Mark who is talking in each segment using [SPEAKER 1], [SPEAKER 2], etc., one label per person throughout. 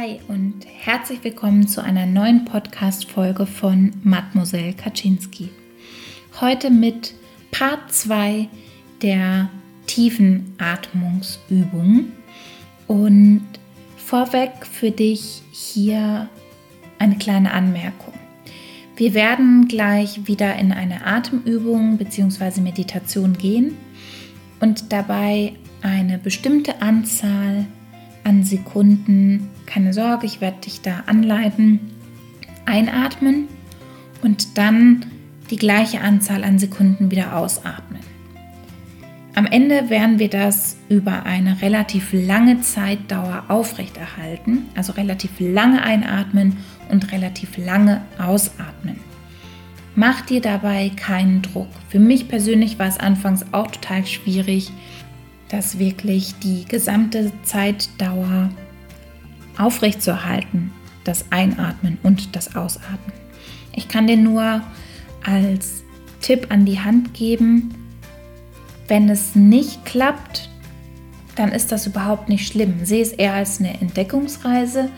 [SPEAKER 1] Hi und herzlich willkommen zu einer neuen Podcast-Folge von Mademoiselle Kaczynski. Heute mit Part 2 der tiefen Atmungsübung. Und vorweg für dich hier eine kleine Anmerkung. Wir werden gleich wieder in eine Atemübung bzw. Meditation gehen und dabei eine bestimmte Anzahl an Sekunden, keine Sorge, ich werde dich da anleiten, einatmen und dann die gleiche Anzahl an Sekunden wieder ausatmen. Am Ende werden wir das über eine relativ lange Zeitdauer aufrechterhalten, also relativ lange einatmen und relativ lange ausatmen. Mach dir dabei keinen Druck. Für mich persönlich war es anfangs auch total schwierig, das wirklich die gesamte Zeitdauer aufrechtzuerhalten, das Einatmen und das Ausatmen. Ich kann dir nur als Tipp an die Hand geben, wenn es nicht klappt, dann ist das überhaupt nicht schlimm. Sehe es eher als eine Entdeckungsreise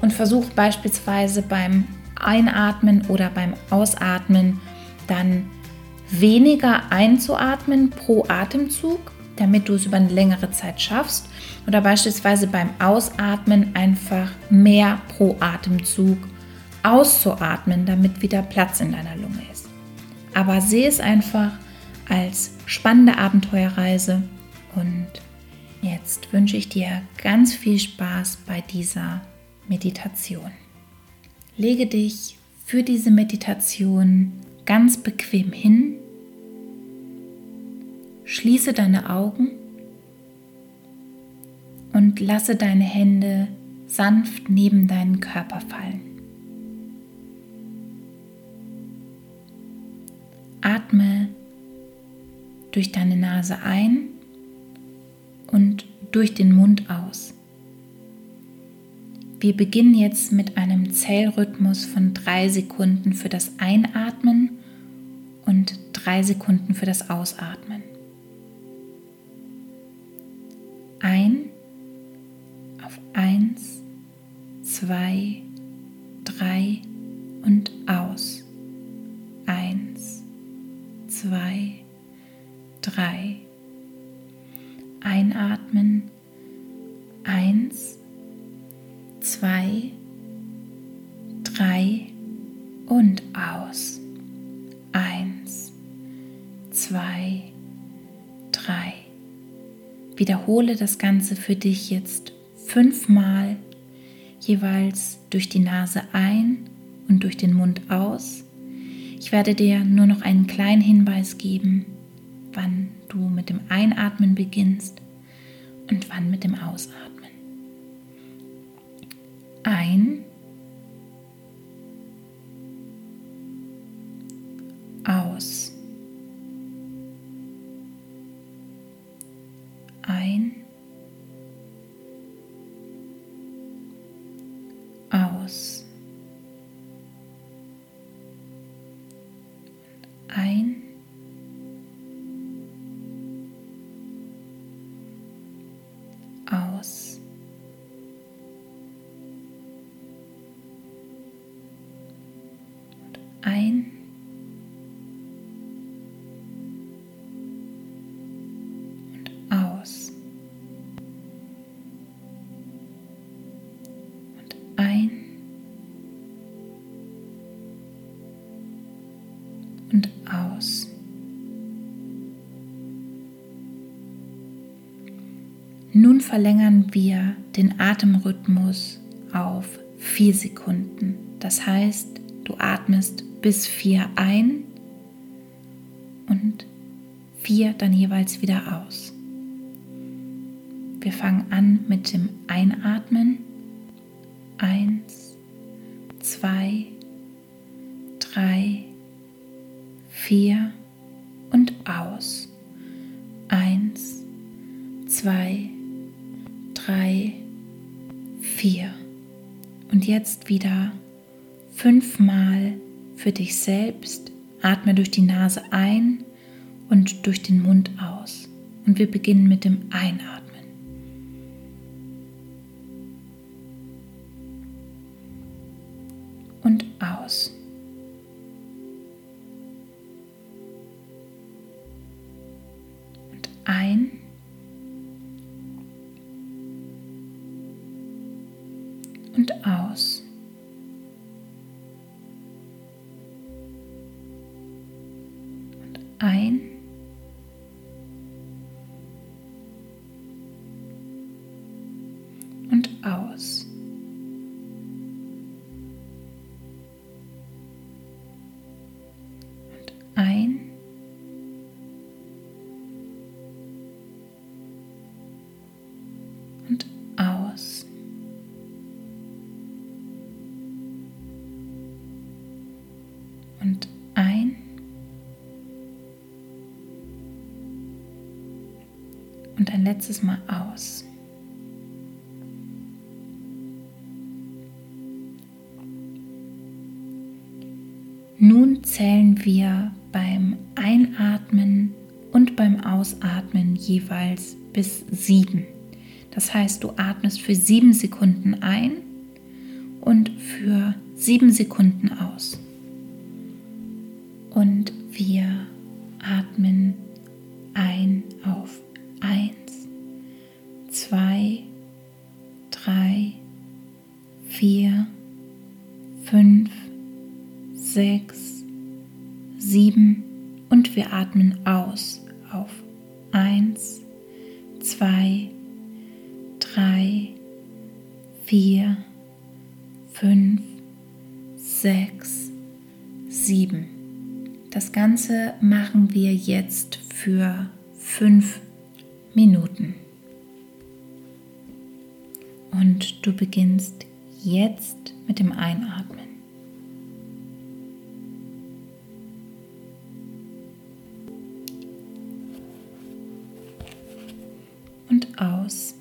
[SPEAKER 1] und versuch beispielsweise beim Einatmen oder beim Ausatmen dann weniger einzuatmen pro Atemzug damit du es über eine längere Zeit schaffst. Oder beispielsweise beim Ausatmen einfach mehr pro Atemzug auszuatmen, damit wieder Platz in deiner Lunge ist. Aber sehe es einfach als spannende Abenteuerreise und jetzt wünsche ich dir ganz viel Spaß bei dieser Meditation. Lege dich für diese Meditation ganz bequem hin Schließe deine Augen und lasse deine Hände sanft neben deinen Körper fallen. Atme durch deine Nase ein und durch den Mund aus. Wir beginnen jetzt mit einem Zählrhythmus von drei Sekunden für das Einatmen und drei Sekunden für das Ausatmen. Zwei, drei und aus. Eins, zwei, drei. Einatmen. Eins, zwei, drei und aus. Eins, zwei, drei. Wiederhole das Ganze für dich jetzt fünfmal, jeweils durch die Nase ein und durch den Mund aus. Ich werde dir nur noch einen kleinen Hinweis geben, wann du mit dem Einatmen beginnst und wann mit dem Ausatmen. Ein, aus. ein, ein. Nun verlängern wir den Atemrhythmus auf vier Sekunden. Das heißt, du atmest bis vier ein und vier dann jeweils wieder aus. Wir fangen an mit dem Einatmen. Eins, zwei, drei, vier und aus. Eins, zwei, drei, vier. Und jetzt wieder fünfmal für dich selbst. Atme durch die Nase ein und durch den Mund aus. Und wir beginnen mit dem Einatmen. und aus. Und ein ein und aus. Und ein letztes Mal aus. Nun zählen wir beim Einatmen und beim Ausatmen jeweils bis sieben. Das heißt, du atmest für sieben Sekunden ein und für sieben Sekunden aus. Und wir vier, fünf, sechs, sieben. Das Ganze machen wir jetzt für fünf Minuten. Und du beginnst jetzt mit dem Einatmen. Und aus.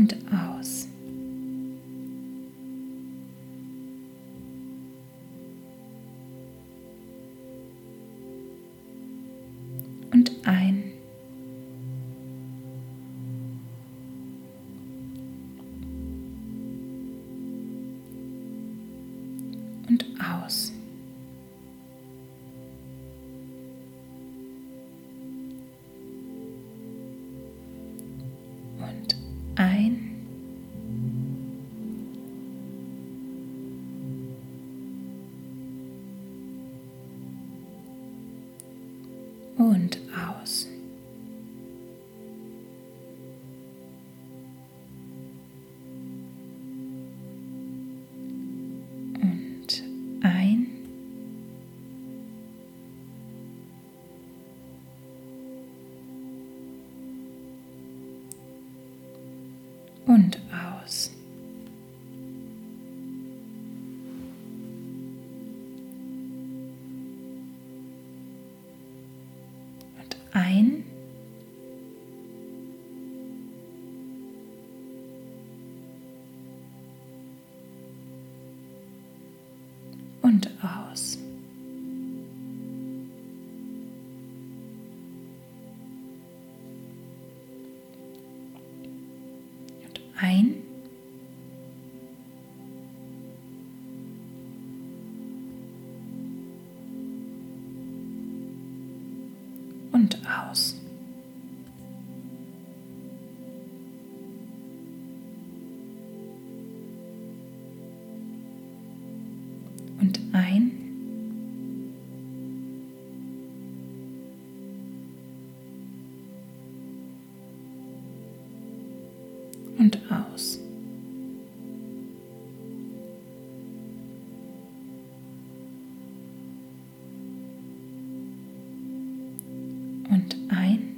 [SPEAKER 1] Und aus. Und ein. Ein. Und aus. Und ein. Und aus. Ein. Und aus. Und ein. Ein.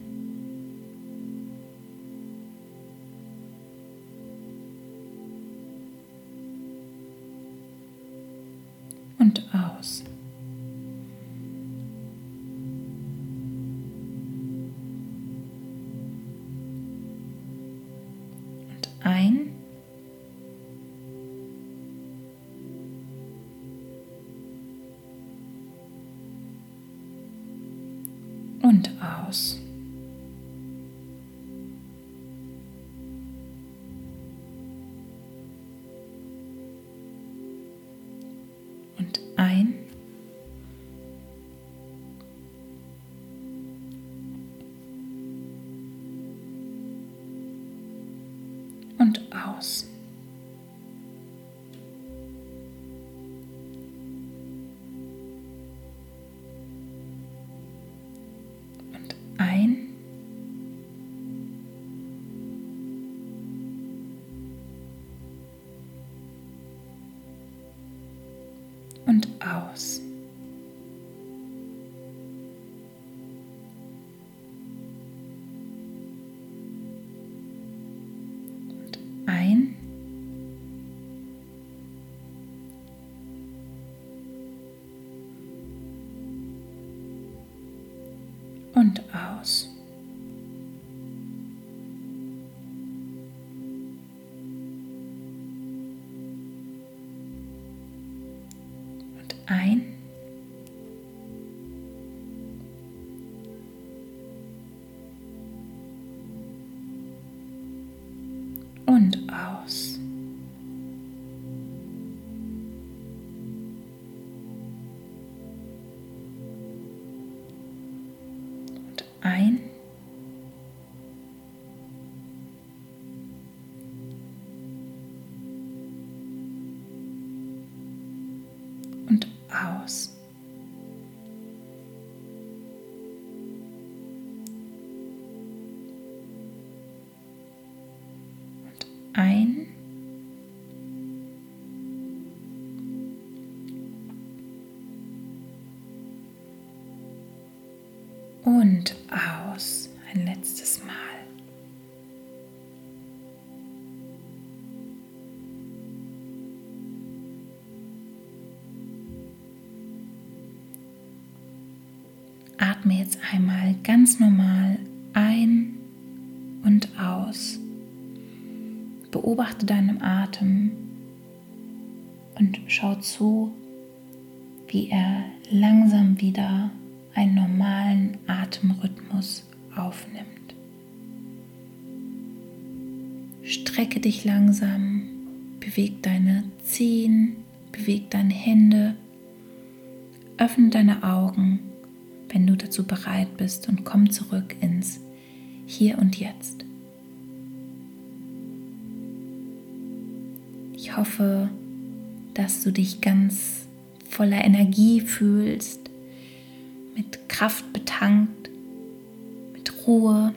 [SPEAKER 1] und aus. Aus. Und ein. Und aus. Aus. Und ein. aus. Atme jetzt einmal ganz normal ein und aus. Beobachte deinen Atem und schau zu, wie er langsam wieder einen normalen Atemrhythmus aufnimmt. Strecke dich langsam, beweg deine Zehen, beweg deine Hände, öffne deine Augen wenn du dazu bereit bist und komm zurück ins Hier und Jetzt. Ich hoffe, dass du dich ganz voller Energie fühlst, mit Kraft betankt, mit Ruhe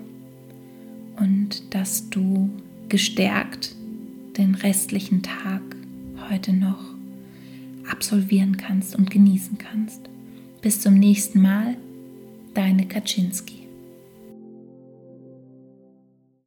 [SPEAKER 1] und dass du gestärkt den restlichen Tag heute noch absolvieren kannst und genießen kannst. Bis zum nächsten Mal deine Kaczynski.